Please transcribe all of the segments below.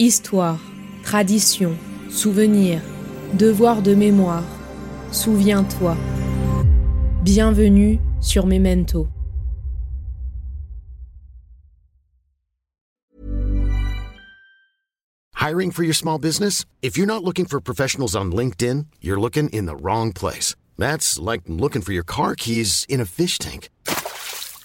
Histoire, tradition, souvenir, devoir de mémoire. Souviens-toi. Bienvenue sur Memento. Hiring for your small business? If you're not looking for professionals on LinkedIn, you're looking in the wrong place. That's like looking for your car keys in a fish tank.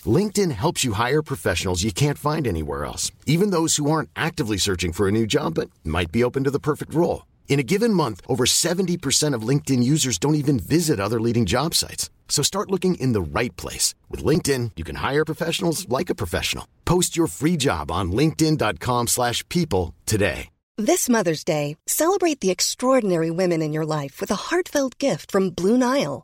LinkedIn helps you hire professionals you can't find anywhere else, even those who aren't actively searching for a new job but might be open to the perfect role. In a given month, over 70% of LinkedIn users don't even visit other leading job sites. So start looking in the right place. With LinkedIn, you can hire professionals like a professional. Post your free job on linkedin.com slash people today. This Mother's Day, celebrate the extraordinary women in your life with a heartfelt gift from Blue Nile.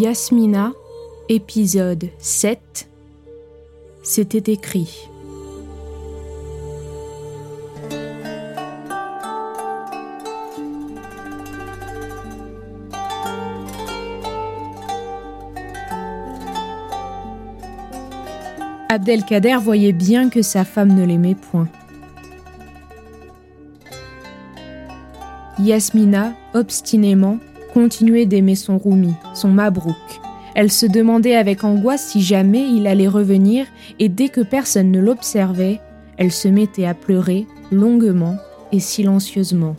Yasmina, épisode 7. C'était écrit. Abdelkader voyait bien que sa femme ne l'aimait point. Yasmina, obstinément, continuait d'aimer son Roumi, son Mabrouk. Elle se demandait avec angoisse si jamais il allait revenir et dès que personne ne l'observait, elle se mettait à pleurer longuement et silencieusement.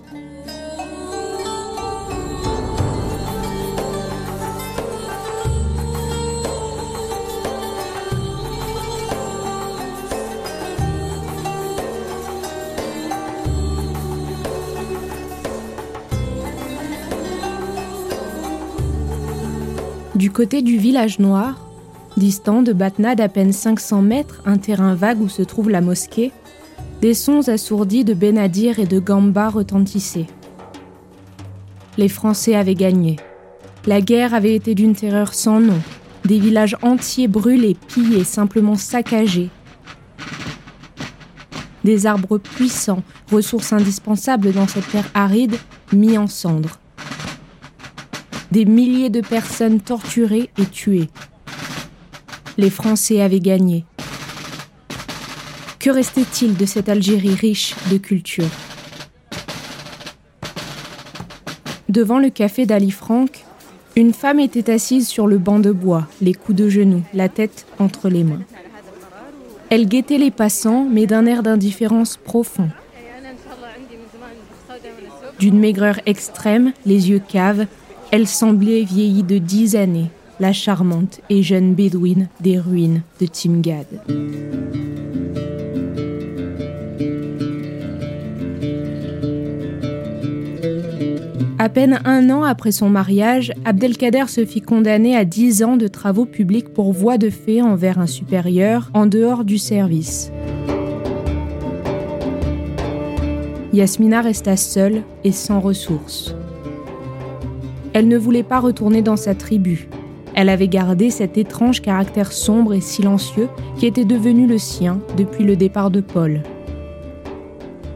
Côté du village noir, distant de Batna d'à peine 500 mètres, un terrain vague où se trouve la mosquée, des sons assourdis de Benadir et de Gamba retentissaient. Les Français avaient gagné. La guerre avait été d'une terreur sans nom, des villages entiers brûlés, pillés, simplement saccagés. Des arbres puissants, ressources indispensables dans cette terre aride, mis en cendres des milliers de personnes torturées et tuées. Les Français avaient gagné. Que restait-il de cette Algérie riche de culture? Devant le café d'Ali Franck, une femme était assise sur le banc de bois, les coups de genoux, la tête entre les mains. Elle guettait les passants, mais d'un air d'indifférence profond. D'une maigreur extrême, les yeux caves, elle semblait vieillie de dix années, la charmante et jeune bédouine des ruines de Timgad. À peine un an après son mariage, Abdelkader se fit condamner à dix ans de travaux publics pour voie de fait envers un supérieur en dehors du service. Yasmina resta seule et sans ressources. Elle ne voulait pas retourner dans sa tribu. Elle avait gardé cet étrange caractère sombre et silencieux qui était devenu le sien depuis le départ de Paul.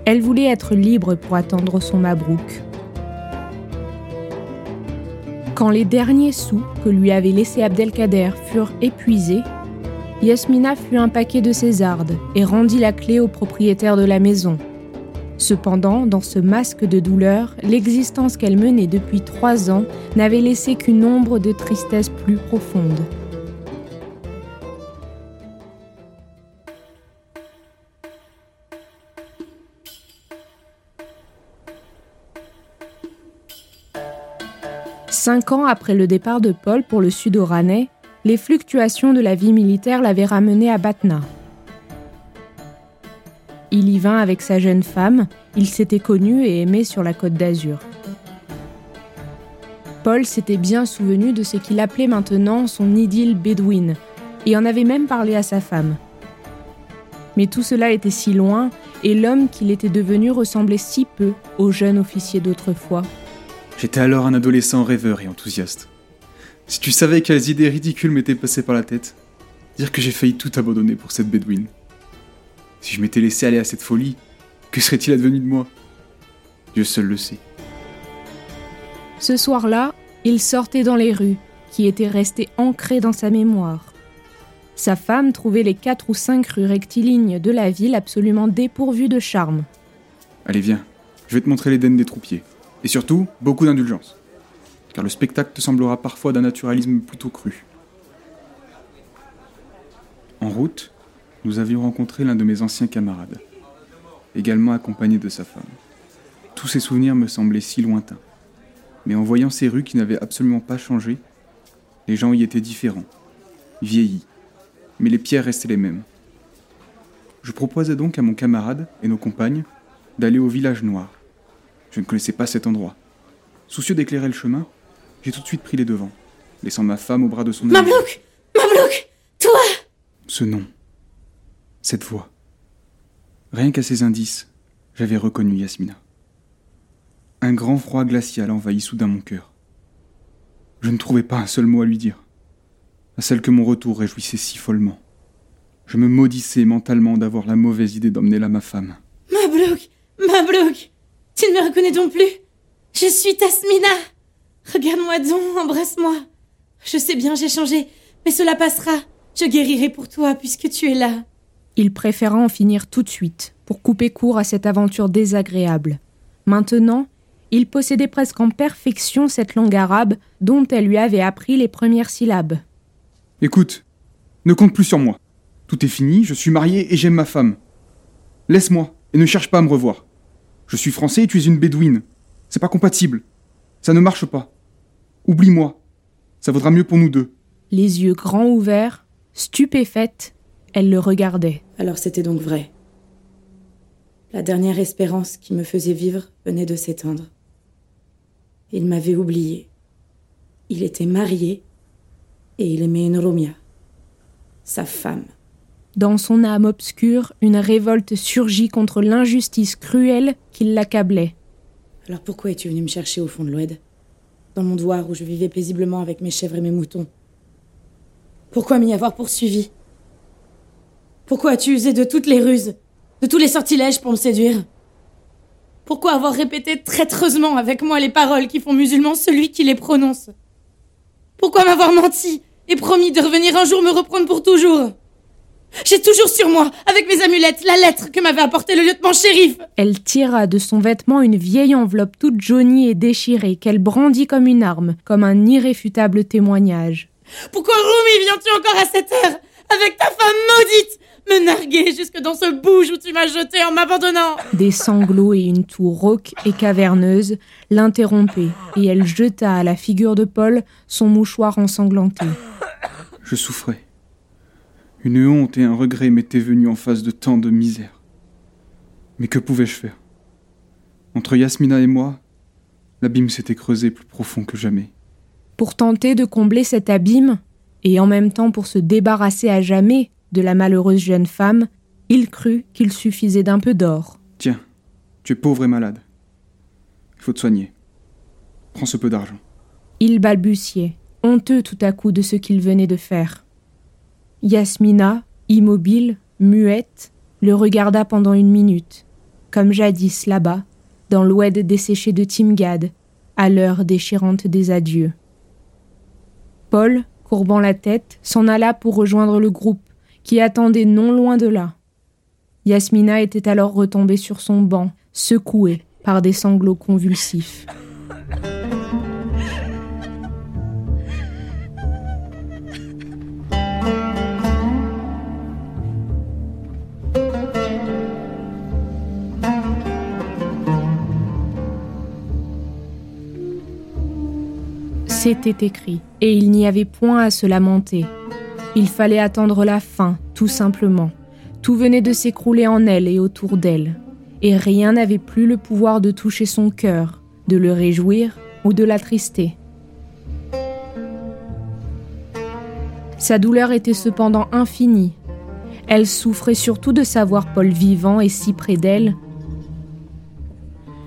Elle voulait être libre pour attendre son Mabrouk. Quand les derniers sous que lui avait laissés Abdelkader furent épuisés, Yasmina fut un paquet de césardes et rendit la clé au propriétaire de la maison, Cependant, dans ce masque de douleur, l'existence qu'elle menait depuis trois ans n'avait laissé qu'une ombre de tristesse plus profonde. Cinq ans après le départ de Paul pour le sud oranais, les fluctuations de la vie militaire l'avaient ramené à Batna, il y vint avec sa jeune femme, ils s'étaient connus et aimés sur la côte d'Azur. Paul s'était bien souvenu de ce qu'il appelait maintenant son idylle bédouine, et en avait même parlé à sa femme. Mais tout cela était si loin, et l'homme qu'il était devenu ressemblait si peu au jeune officier d'autrefois. J'étais alors un adolescent rêveur et enthousiaste. Si tu savais quelles idées ridicules m'étaient passées par la tête, dire que j'ai failli tout abandonner pour cette bédouine. Si je m'étais laissé aller à cette folie, que serait-il advenu de moi? Dieu seul le sait. Ce soir-là, il sortait dans les rues, qui étaient restées ancrées dans sa mémoire. Sa femme trouvait les quatre ou cinq rues rectilignes de la ville absolument dépourvues de charme. Allez, viens, je vais te montrer l'Éden des troupiers. Et surtout, beaucoup d'indulgence. Car le spectacle te semblera parfois d'un naturalisme plutôt cru. En route, nous avions rencontré l'un de mes anciens camarades, également accompagné de sa femme. Tous ces souvenirs me semblaient si lointains. Mais en voyant ces rues qui n'avaient absolument pas changé, les gens y étaient différents, vieillis, mais les pierres restaient les mêmes. Je proposai donc à mon camarade et nos compagnes d'aller au village noir. Je ne connaissais pas cet endroit. Soucieux d'éclairer le chemin, j'ai tout de suite pris les devants, laissant ma femme au bras de son ami. Mablouk Mablouk Toi Ce nom, cette voix. Rien qu'à ces indices, j'avais reconnu Yasmina. Un grand froid glacial envahit soudain mon cœur. Je ne trouvais pas un seul mot à lui dire, à celle que mon retour réjouissait si follement. Je me maudissais mentalement d'avoir la mauvaise idée d'emmener là ma femme. Mablouk Mablouk Tu ne me reconnais donc plus? Je suis Tasmina Regarde-moi donc, embrasse-moi Je sais bien, j'ai changé, mais cela passera. Je guérirai pour toi puisque tu es là. Il préféra en finir tout de suite, pour couper court à cette aventure désagréable. Maintenant, il possédait presque en perfection cette langue arabe dont elle lui avait appris les premières syllabes. Écoute, ne compte plus sur moi. Tout est fini, je suis marié et j'aime ma femme. Laisse-moi et ne cherche pas à me revoir. Je suis français et tu es une bédouine. C'est pas compatible. Ça ne marche pas. Oublie-moi. Ça vaudra mieux pour nous deux. Les yeux grands ouverts, stupéfaite, elle le regardait. Alors c'était donc vrai. La dernière espérance qui me faisait vivre venait de s'éteindre. Il m'avait oublié. Il était marié et il aimait une Romia, sa femme. Dans son âme obscure, une révolte surgit contre l'injustice cruelle qui l'accablait. Alors pourquoi es-tu venu me chercher au fond de l'Oued? Dans mon devoir où je vivais paisiblement avec mes chèvres et mes moutons Pourquoi m'y avoir poursuivi? Pourquoi as-tu usé de toutes les ruses, de tous les sortilèges pour me séduire? Pourquoi avoir répété traîtreusement avec moi les paroles qui font musulman celui qui les prononce? Pourquoi m'avoir menti et promis de revenir un jour me reprendre pour toujours? J'ai toujours sur moi, avec mes amulettes, la lettre que m'avait apportée le lieutenant shérif. Elle tira de son vêtement une vieille enveloppe toute jaunie et déchirée qu'elle brandit comme une arme, comme un irréfutable témoignage. Pourquoi Rumi viens-tu encore à cette heure Avec ta femme maudite? Me narguer jusque dans ce bouge où tu m'as jeté en m'abandonnant Des sanglots et une toux rauque et caverneuse l'interrompaient, et elle jeta à la figure de Paul son mouchoir ensanglanté. Je souffrais. Une honte et un regret m'étaient venus en face de tant de misère. Mais que pouvais-je faire? Entre Yasmina et moi, l'abîme s'était creusé plus profond que jamais. Pour tenter de combler cet abîme, et en même temps pour se débarrasser à jamais de la malheureuse jeune femme, il crut qu'il suffisait d'un peu d'or. Tiens, tu es pauvre et malade. Il faut te soigner. Prends ce peu d'argent. Il balbutiait, honteux tout à coup de ce qu'il venait de faire. Yasmina, immobile, muette, le regarda pendant une minute, comme jadis là-bas, dans l'oued desséché de Timgad, à l'heure déchirante des adieux. Paul, courbant la tête, s'en alla pour rejoindre le groupe, qui attendait non loin de là. Yasmina était alors retombée sur son banc, secouée par des sanglots convulsifs. C'était écrit, et il n'y avait point à se lamenter. Il fallait attendre la fin, tout simplement. Tout venait de s'écrouler en elle et autour d'elle, et rien n'avait plus le pouvoir de toucher son cœur, de le réjouir ou de l'attrister. Sa douleur était cependant infinie. Elle souffrait surtout de savoir Paul vivant et si près d'elle,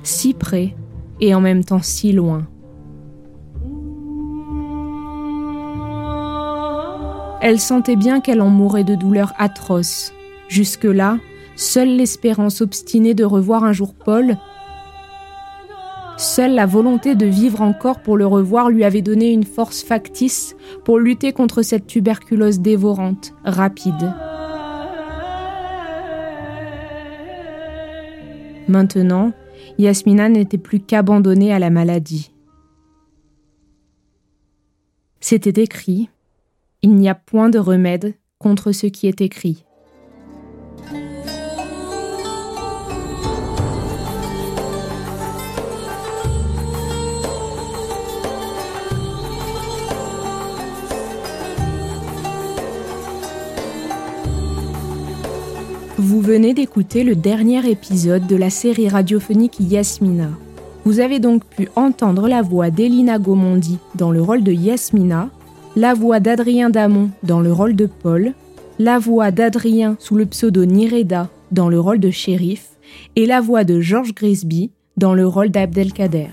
si près et en même temps si loin. Elle sentait bien qu'elle en mourait de douleur atroce. Jusque-là, seule l'espérance obstinée de revoir un jour Paul, seule la volonté de vivre encore pour le revoir lui avait donné une force factice pour lutter contre cette tuberculose dévorante, rapide. Maintenant, Yasmina n'était plus qu'abandonnée à la maladie. C'était écrit Il n'y a point de remède contre ce qui est écrit. Vous venez d'écouter le dernier épisode de la série radiophonique Yasmina. Vous avez donc pu entendre la voix d'Elina Gomondi dans le rôle de Yasmina, la voix d'Adrien Damon dans le rôle de Paul, la voix d'Adrien sous le pseudo Nireda dans le rôle de shérif et la voix de George Grisby dans le rôle d'Abdelkader.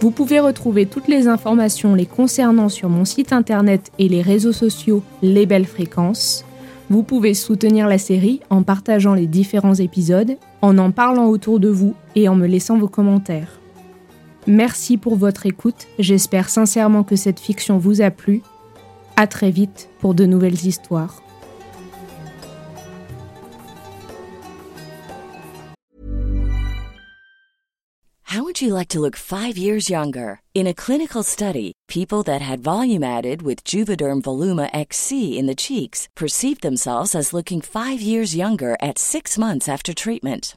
Vous pouvez retrouver toutes les informations les concernant sur mon site internet et les réseaux sociaux Les Belles Fréquences. Vous pouvez soutenir la série en partageant les différents épisodes, en en parlant autour de vous et en me laissant vos commentaires. Merci pour votre écoute, j'espère sincèrement que cette fiction vous a plu. À très vite pour de nouvelles histoires. How would you like to look 5 years younger? In a clinical study, people that had volume added with Juvederm Voluma XC in the cheeks perceived themselves as looking 5 years younger at 6 months after treatment.